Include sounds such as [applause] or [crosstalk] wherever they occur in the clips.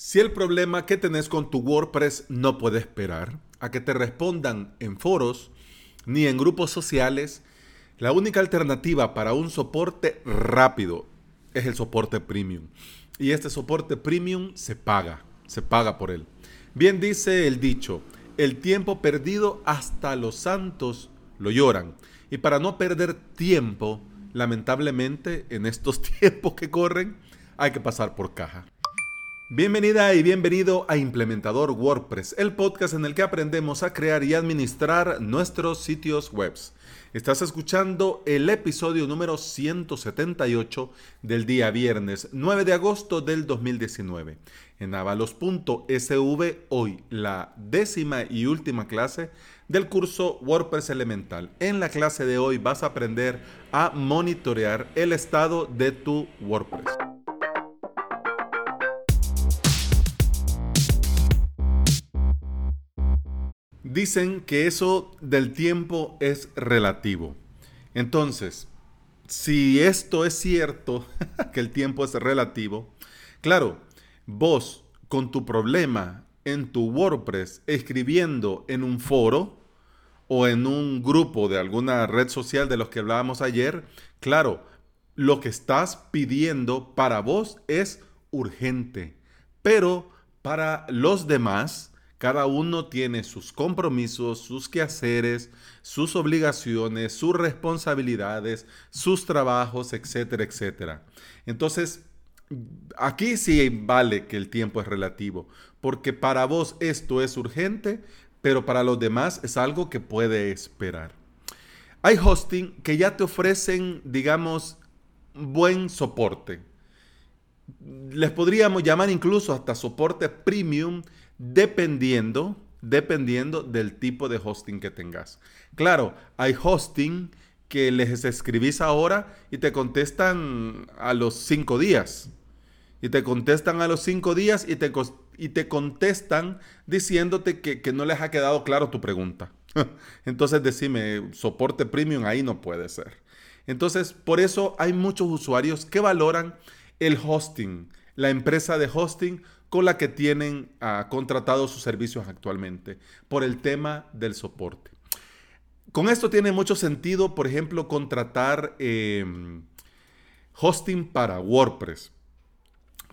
Si el problema que tenés con tu WordPress no puede esperar a que te respondan en foros ni en grupos sociales, la única alternativa para un soporte rápido es el soporte premium. Y este soporte premium se paga, se paga por él. Bien dice el dicho, el tiempo perdido hasta los santos lo lloran. Y para no perder tiempo, lamentablemente en estos [laughs] tiempos que corren, hay que pasar por caja. Bienvenida y bienvenido a Implementador WordPress, el podcast en el que aprendemos a crear y administrar nuestros sitios web. Estás escuchando el episodio número 178 del día viernes 9 de agosto del 2019. En avalos.sv hoy la décima y última clase del curso WordPress Elemental. En la clase de hoy vas a aprender a monitorear el estado de tu WordPress. Dicen que eso del tiempo es relativo. Entonces, si esto es cierto, [laughs] que el tiempo es relativo, claro, vos con tu problema en tu WordPress escribiendo en un foro o en un grupo de alguna red social de los que hablábamos ayer, claro, lo que estás pidiendo para vos es urgente, pero para los demás, cada uno tiene sus compromisos, sus quehaceres, sus obligaciones, sus responsabilidades, sus trabajos, etcétera, etcétera. Entonces, aquí sí vale que el tiempo es relativo, porque para vos esto es urgente, pero para los demás es algo que puede esperar. Hay hosting que ya te ofrecen, digamos, buen soporte. Les podríamos llamar incluso hasta soporte premium dependiendo, dependiendo del tipo de hosting que tengas. Claro, hay hosting que les escribís ahora y te contestan a los cinco días. Y te contestan a los cinco días y te, y te contestan diciéndote que, que no les ha quedado claro tu pregunta. [laughs] Entonces decime, soporte premium ahí no puede ser. Entonces, por eso hay muchos usuarios que valoran el hosting, la empresa de hosting con la que tienen ah, contratados sus servicios actualmente, por el tema del soporte. Con esto tiene mucho sentido, por ejemplo, contratar em, hosting para WordPress.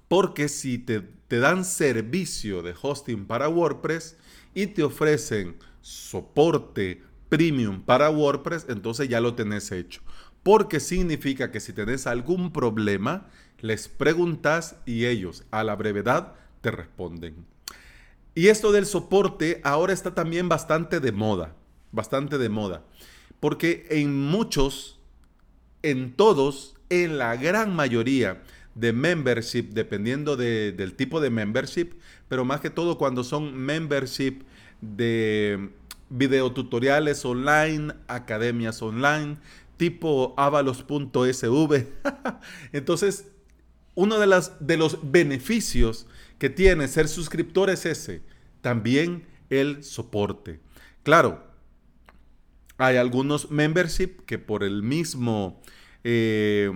Porque si te, te dan servicio de hosting para WordPress y te ofrecen soporte premium para WordPress, entonces ya lo tenés hecho. Porque significa que si tenés algún problema, les preguntas y ellos a la brevedad te responden. Y esto del soporte ahora está también bastante de moda, bastante de moda, porque en muchos, en todos, en la gran mayoría de membership, dependiendo del tipo de membership, pero más que todo cuando son membership de videotutoriales online, academias online, tipo avalos.sv. [laughs] Entonces, uno de, las, de los beneficios que tiene ser suscriptor es ese, también el soporte. Claro, hay algunos membership que por el mismo, eh,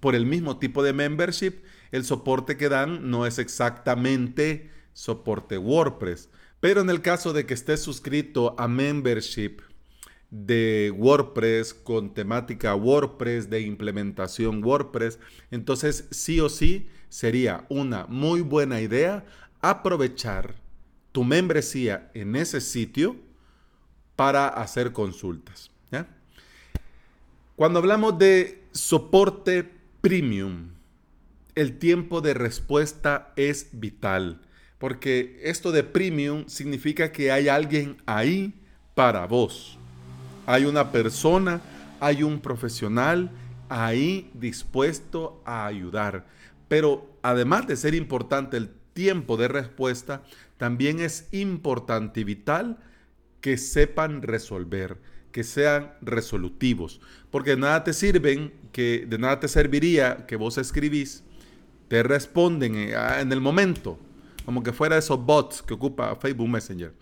por el mismo tipo de membership, el soporte que dan no es exactamente soporte WordPress. Pero en el caso de que estés suscrito a membership de WordPress con temática WordPress, de implementación WordPress, entonces sí o sí sería una muy buena idea aprovechar tu membresía en ese sitio para hacer consultas. Cuando hablamos de soporte premium, el tiempo de respuesta es vital, porque esto de premium significa que hay alguien ahí para vos. Hay una persona, hay un profesional ahí dispuesto a ayudar. Pero además de ser importante el tiempo de respuesta, también es importante y vital que sepan resolver, que sean resolutivos, porque de nada te sirven, que de nada te serviría que vos escribís, te responden eh, en el momento, como que fuera esos bots que ocupa Facebook Messenger.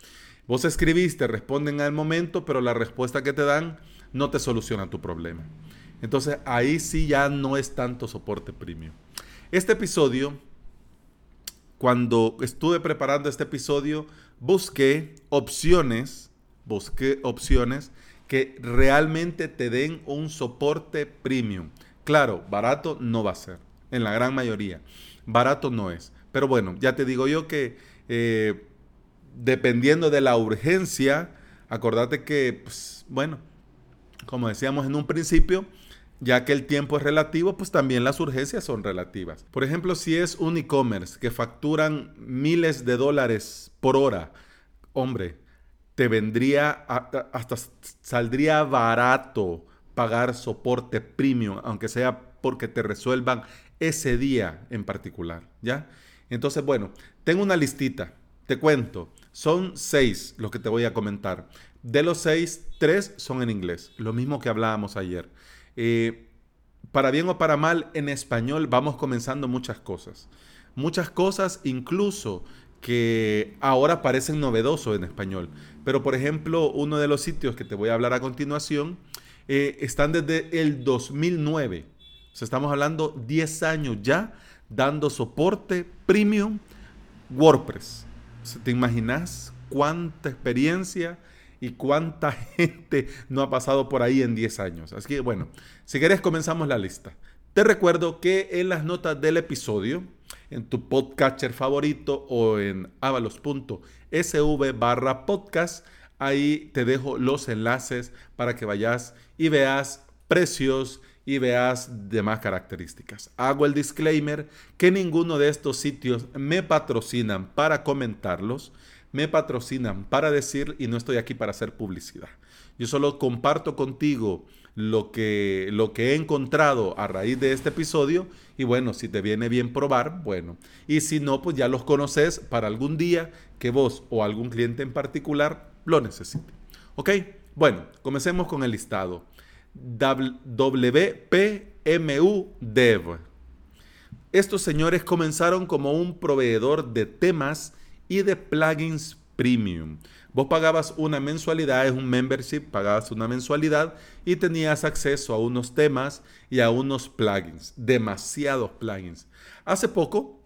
Vos escribís, te responden al momento, pero la respuesta que te dan no te soluciona tu problema. Entonces ahí sí ya no es tanto soporte premium. Este episodio cuando estuve preparando este episodio, busqué opciones, busqué opciones que realmente te den un soporte premium. Claro, barato no va a ser, en la gran mayoría. Barato no es. Pero bueno, ya te digo yo que eh, dependiendo de la urgencia, acordate que, pues, bueno, como decíamos en un principio, ya que el tiempo es relativo, pues también las urgencias son relativas. Por ejemplo, si es un e-commerce que facturan miles de dólares por hora, hombre, te vendría, hasta saldría barato pagar soporte premium, aunque sea porque te resuelvan ese día en particular, ¿ya? Entonces, bueno, tengo una listita, te cuento, son seis los que te voy a comentar. De los seis, tres son en inglés, lo mismo que hablábamos ayer. Eh, para bien o para mal, en español vamos comenzando muchas cosas. Muchas cosas incluso que ahora parecen novedosos en español. Pero por ejemplo, uno de los sitios que te voy a hablar a continuación eh, están desde el 2009. O sea, estamos hablando 10 años ya dando soporte premium WordPress. ¿Te imaginas cuánta experiencia y cuánta [laughs] gente no ha pasado por ahí en 10 años? Así que bueno, si querés comenzamos la lista. Te recuerdo que en las notas del episodio, en tu podcatcher favorito o en avalos.sv barra podcast, ahí te dejo los enlaces para que vayas y veas precios y veas demás características. Hago el disclaimer que ninguno de estos sitios me patrocinan para comentarlos, me patrocinan para decir y no estoy aquí para hacer publicidad. Yo solo comparto contigo lo que, lo que he encontrado a raíz de este episodio y bueno, si te viene bien probar, bueno. Y si no, pues ya los conoces para algún día que vos o algún cliente en particular lo necesite. ¿Ok? Bueno, comencemos con el listado. WPMU Dev. Estos señores comenzaron como un proveedor de temas y de plugins premium. Vos pagabas una mensualidad, es un membership, pagabas una mensualidad y tenías acceso a unos temas y a unos plugins, demasiados plugins. Hace poco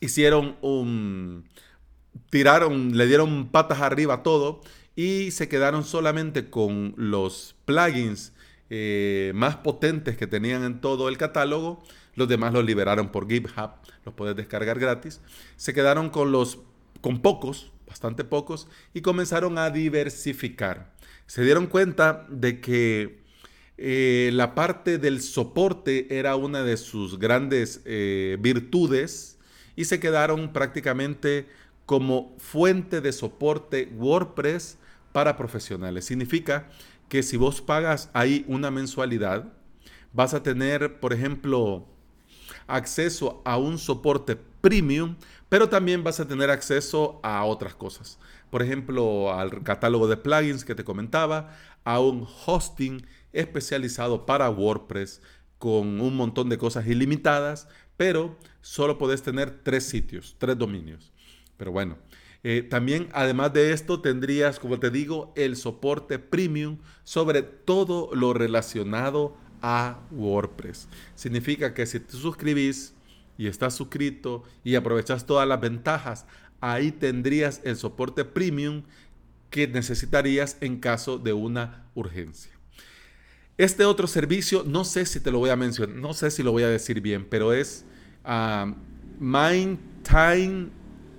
hicieron un, tiraron, le dieron patas arriba a todo y se quedaron solamente con los plugins eh, más potentes que tenían en todo el catálogo. Los demás los liberaron por GitHub, los puedes descargar gratis. Se quedaron con los, con pocos, bastante pocos, y comenzaron a diversificar. Se dieron cuenta de que eh, la parte del soporte era una de sus grandes eh, virtudes y se quedaron prácticamente como fuente de soporte WordPress para profesionales. Significa que si vos pagas ahí una mensualidad, vas a tener, por ejemplo, acceso a un soporte premium, pero también vas a tener acceso a otras cosas. Por ejemplo, al catálogo de plugins que te comentaba, a un hosting especializado para WordPress con un montón de cosas ilimitadas, pero solo podés tener tres sitios, tres dominios. Pero bueno, eh, también, además de esto, tendrías, como te digo, el soporte premium sobre todo lo relacionado a WordPress. Significa que si te suscribís y estás suscrito y aprovechas todas las ventajas, ahí tendrías el soporte premium que necesitarías en caso de una urgencia. Este otro servicio, no sé si te lo voy a mencionar, no sé si lo voy a decir bien, pero es uh, Time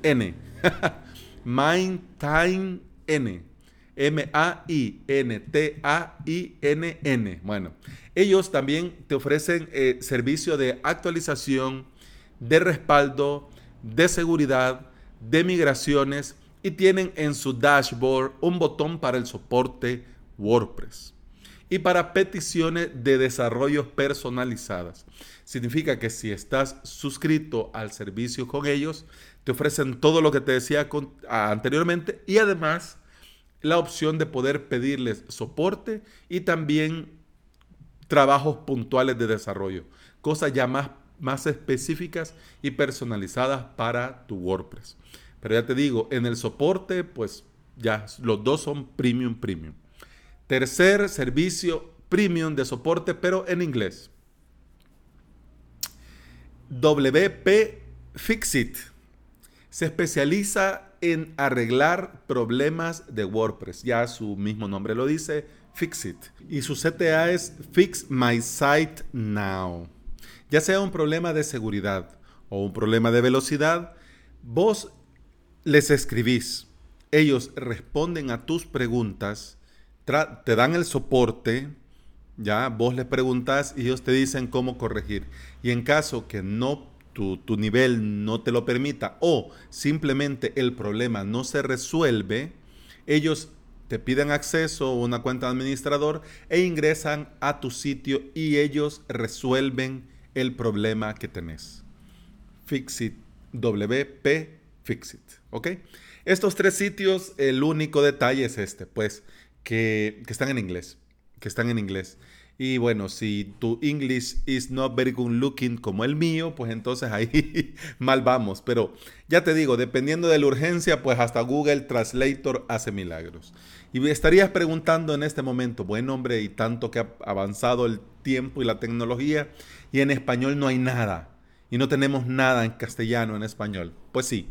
N. [laughs] Time N. M-A-I-N-T-A-I-N-N. Bueno, ellos también te ofrecen eh, servicio de actualización, de respaldo, de seguridad, de migraciones y tienen en su dashboard un botón para el soporte WordPress y para peticiones de desarrollo personalizadas. Significa que si estás suscrito al servicio con ellos, te ofrecen todo lo que te decía anteriormente y además la opción de poder pedirles soporte y también trabajos puntuales de desarrollo, cosas ya más, más específicas y personalizadas para tu WordPress. Pero ya te digo, en el soporte, pues ya los dos son premium, premium. Tercer servicio premium de soporte, pero en inglés. WP Fixit. se especializa en arreglar problemas de WordPress. Ya su mismo nombre lo dice, Fixit. Y su CTA es Fix My Site Now. Ya sea un problema de seguridad o un problema de velocidad, vos les escribís. Ellos responden a tus preguntas, te dan el soporte, ya vos les preguntas y ellos te dicen cómo corregir. Y en caso que no tu, nivel no te lo permita o simplemente el problema no se resuelve, ellos te piden acceso a una cuenta administrador e ingresan a tu sitio y ellos resuelven el problema que tenés. Fixit, WP Fixit, ¿ok? Estos tres sitios, el único detalle es este, pues, que, que están en inglés, que están en inglés. Y bueno, si tu English is not very good looking como el mío, pues entonces ahí [laughs] mal vamos. Pero ya te digo, dependiendo de la urgencia, pues hasta Google Translator hace milagros. Y estarías preguntando en este momento, buen hombre, y tanto que ha avanzado el tiempo y la tecnología, y en español no hay nada. Y no tenemos nada en castellano, en español. Pues sí.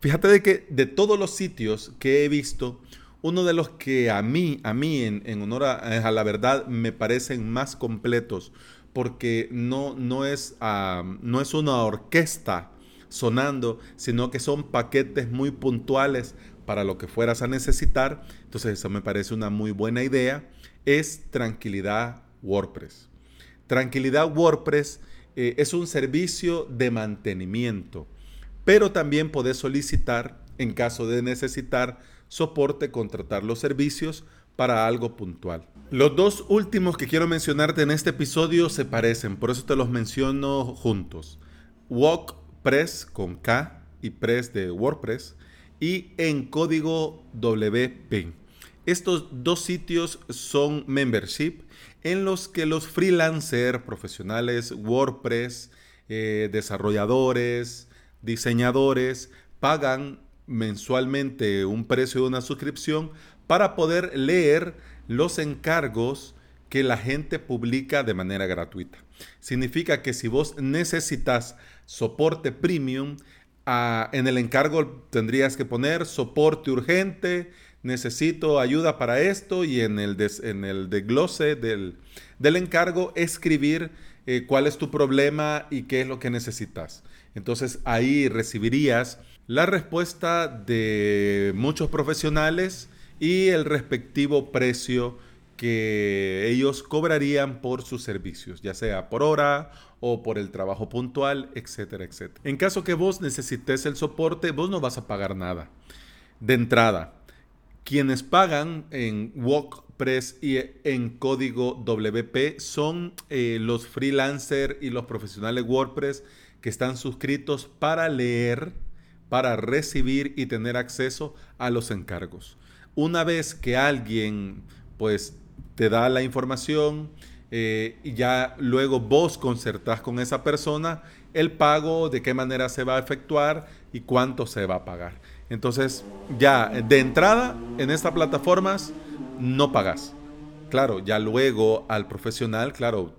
Fíjate de que de todos los sitios que he visto, uno de los que a mí, a mí en, honor a, la verdad, me parecen más completos, porque no, no, es, no es una orquesta sonando, sino que son paquetes muy puntuales para lo que fueras a necesitar. Entonces eso me parece una muy buena idea. Es Tranquilidad WordPress. Tranquilidad WordPress eh, es un servicio de mantenimiento, pero también podés solicitar, en caso de necesitar, soporte, contratar los servicios para algo puntual. Los dos últimos que quiero mencionarte en este episodio se parecen, por eso te los menciono juntos. WordPress con K y Press de WordPress y en código WP. Estos dos sitios son membership en los que los freelancers, profesionales, WordPress, eh, desarrolladores, diseñadores, pagan mensualmente un precio de una suscripción para poder leer los encargos que la gente publica de manera gratuita. Significa que si vos necesitas soporte premium, ah, en el encargo tendrías que poner soporte urgente, necesito ayuda para esto y en el, en el desglose del, del encargo escribir eh, cuál es tu problema y qué es lo que necesitas. Entonces ahí recibirías la respuesta de muchos profesionales y el respectivo precio que ellos cobrarían por sus servicios, ya sea por hora o por el trabajo puntual, etcétera, etcétera. En caso que vos necesites el soporte, vos no vas a pagar nada. De entrada, quienes pagan en WordPress y en código WP son eh, los freelancers y los profesionales WordPress que están suscritos para leer para recibir y tener acceso a los encargos. Una vez que alguien pues te da la información eh, y ya luego vos concertás con esa persona el pago, de qué manera se va a efectuar y cuánto se va a pagar. Entonces ya de entrada en estas plataformas no pagas. Claro, ya luego al profesional, claro,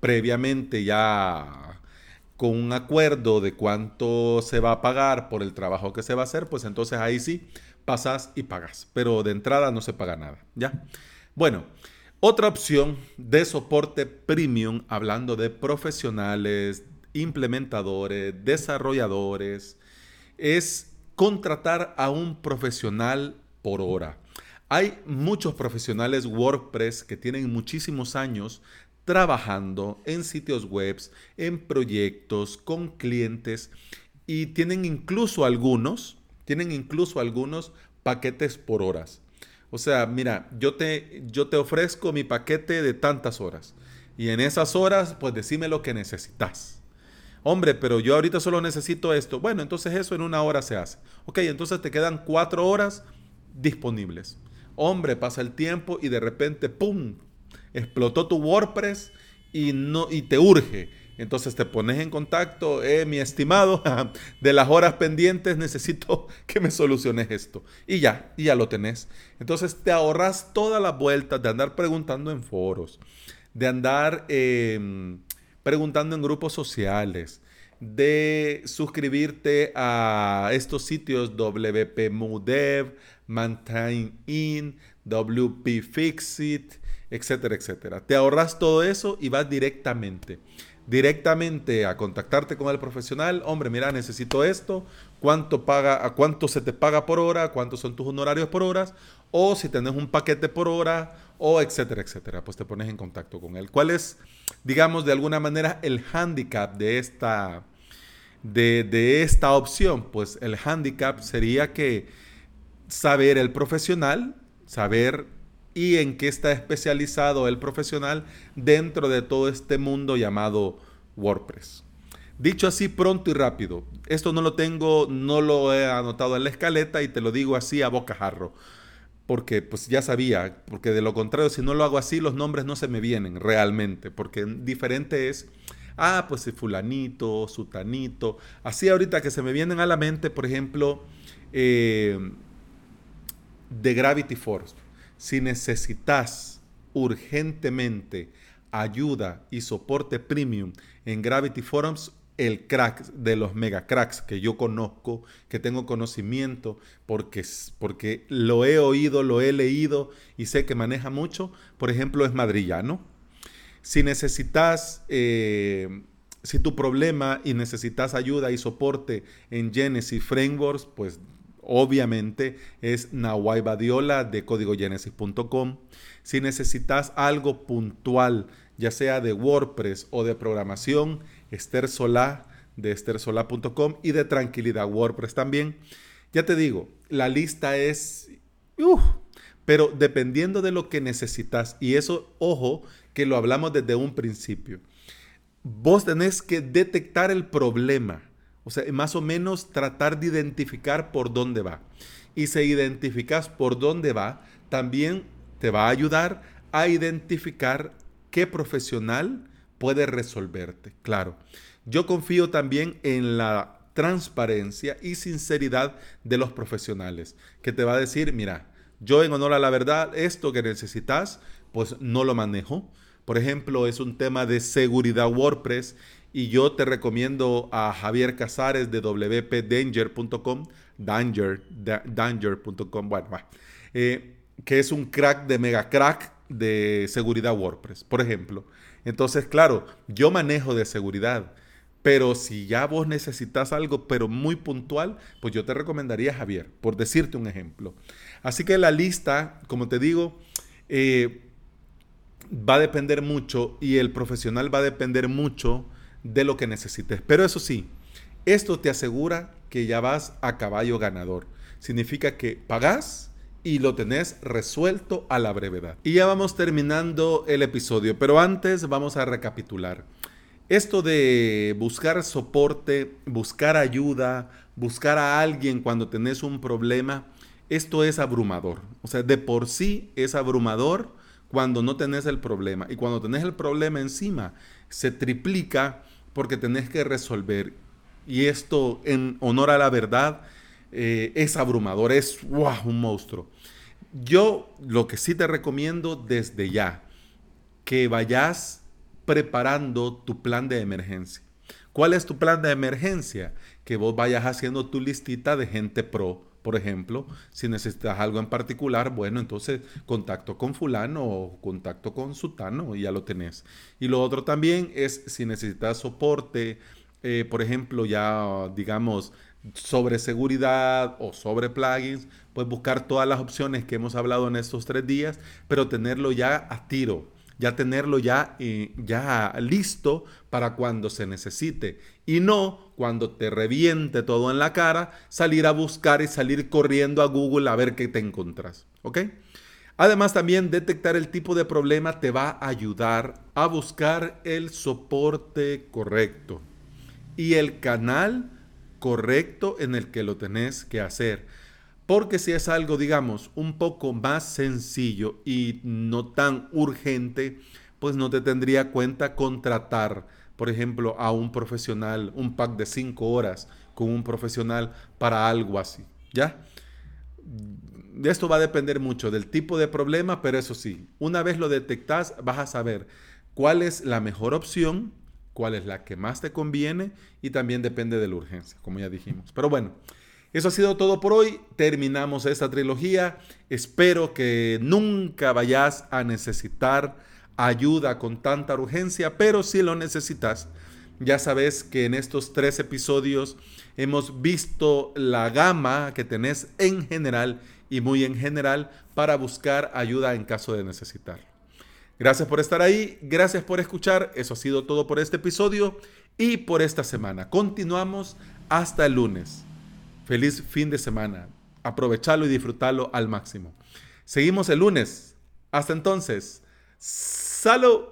previamente ya con un acuerdo de cuánto se va a pagar por el trabajo que se va a hacer, pues entonces ahí sí pasas y pagas. Pero de entrada no se paga nada, ¿ya? Bueno, otra opción de soporte premium, hablando de profesionales, implementadores, desarrolladores, es contratar a un profesional por hora. Hay muchos profesionales WordPress que tienen muchísimos años trabajando en sitios web, en proyectos, con clientes y tienen incluso algunos, tienen incluso algunos paquetes por horas. O sea, mira, yo te, yo te ofrezco mi paquete de tantas horas y en esas horas, pues decime lo que necesitas. Hombre, pero yo ahorita solo necesito esto. Bueno, entonces eso en una hora se hace. Ok, entonces te quedan cuatro horas disponibles. Hombre, pasa el tiempo y de repente, ¡pum! Explotó tu WordPress y, no, y te urge. Entonces te pones en contacto, eh, mi estimado, [laughs] de las horas pendientes necesito [laughs] que me soluciones esto. Y ya, y ya lo tenés. Entonces te ahorras todas las vueltas de andar preguntando en foros, de andar em, preguntando en grupos sociales, de suscribirte a estos sitios WP Mudev, Maintain In, WP Fixit, etcétera, etcétera. Te ahorras todo eso y vas directamente directamente a contactarte con el profesional, hombre, mira, necesito esto, cuánto paga, a cuánto se te paga por hora, cuántos son tus honorarios por horas, o si tenés un paquete por hora, o etcétera, etcétera, pues te pones en contacto con él. ¿Cuál es, digamos, de alguna manera el handicap de esta, de, de esta opción? Pues el handicap sería que saber el profesional, saber y en qué está especializado el profesional dentro de todo este mundo llamado WordPress. Dicho así pronto y rápido, esto no lo tengo, no lo he anotado en la escaleta y te lo digo así a bocajarro, porque pues ya sabía, porque de lo contrario si no lo hago así los nombres no se me vienen realmente, porque diferente es, ah, pues si fulanito, sutanito, así ahorita que se me vienen a la mente, por ejemplo, eh, de Gravity Force si necesitas urgentemente ayuda y soporte premium en Gravity Forums, el crack de los mega cracks que yo conozco, que tengo conocimiento, porque, porque lo he oído, lo he leído y sé que maneja mucho, por ejemplo, es madrillano. Si necesitas, eh, si tu problema y necesitas ayuda y soporte en Genesis Frameworks, pues obviamente es Nawai Badiola de códigogenesis.com. Si necesitas algo puntual, ya sea de WordPress o de programación, Esther Solá de esthersolá.com y de Tranquilidad WordPress también. Ya te digo, la lista es... pero dependiendo de lo que necesitas, y eso, ojo, que lo hablamos desde un principio, vos tenés que detectar el problema o sea, más o menos tratar de identificar por dónde va. Y si identificas por dónde va, también te va a ayudar a identificar qué profesional puede resolverte. Claro, yo confío también en la transparencia y sinceridad de los profesionales, que te va a decir, mira, yo en honor a la verdad, esto que necesitas, pues no lo manejo. Por ejemplo, es un tema de seguridad WordPress y yo te recomiendo a Javier Casares de wpdanger.com, danger, danger.com, bueno, eh, que es un crack de mega crack de seguridad WordPress, por ejemplo. Entonces, claro, yo manejo de seguridad, pero si ya vos necesitas algo, pero muy puntual, pues yo te recomendaría a Javier, por decirte un ejemplo. Así que la lista, como te digo, eh, va a depender mucho y el profesional va a depender mucho de lo que necesites. Pero eso sí, esto te asegura que ya vas a caballo ganador. Significa que pagas y lo tenés resuelto a la brevedad. Y ya vamos terminando el episodio, pero antes vamos a recapitular. Esto de buscar soporte, buscar ayuda, buscar a alguien cuando tenés un problema, esto es abrumador. O sea, de por sí es abrumador cuando no tenés el problema. Y cuando tenés el problema encima, se triplica porque tenés que resolver. Y esto, en honor a la verdad, eh, es abrumador, es un monstruo. Yo lo que sí te recomiendo desde ya, que vayas preparando tu plan de emergencia. ¿Cuál es tu plan de emergencia? Que vos vayas haciendo tu listita de gente pro por ejemplo, si necesitas algo en particular, bueno, entonces contacto con fulano o contacto con sutano y ya lo tenés. Y lo otro también es si necesitas soporte, eh, por ejemplo, ya digamos sobre seguridad o sobre plugins, pues buscar todas las opciones que hemos hablado en estos tres días, pero tenerlo ya a tiro ya tenerlo ya, eh, ya listo para cuando se necesite y no cuando te reviente todo en la cara, salir a buscar y salir corriendo a Google a ver qué te encuentras. ¿Ok? Además, también detectar el tipo de problema te va a ayudar a buscar el soporte correcto y el canal correcto en el que lo tenés que hacer. Porque si es algo, digamos, un poco más sencillo y no tan urgente, pues no te tendría cuenta contratar, por ejemplo, a un profesional, un pack de cinco horas con un profesional para algo así. ¿Ya? Esto va a depender mucho del tipo de problema, pero eso sí, una vez lo detectas, vas a saber cuál es la mejor opción cuál es la que más te conviene y también depende de la urgencia, como ya dijimos. Pero bueno, eso ha sido todo por hoy. Terminamos esta trilogía. Espero que nunca vayas a necesitar ayuda con tanta urgencia, pero si lo necesitas, ya sabes que en estos tres episodios hemos visto la gama que tenés en general y muy en general para buscar ayuda en caso de necesitar. Gracias por estar ahí, gracias por escuchar. Eso ha sido todo por este episodio y por esta semana. Continuamos hasta el lunes. Feliz fin de semana. Aprovechalo y disfrutalo al máximo. Seguimos el lunes. Hasta entonces. Salud.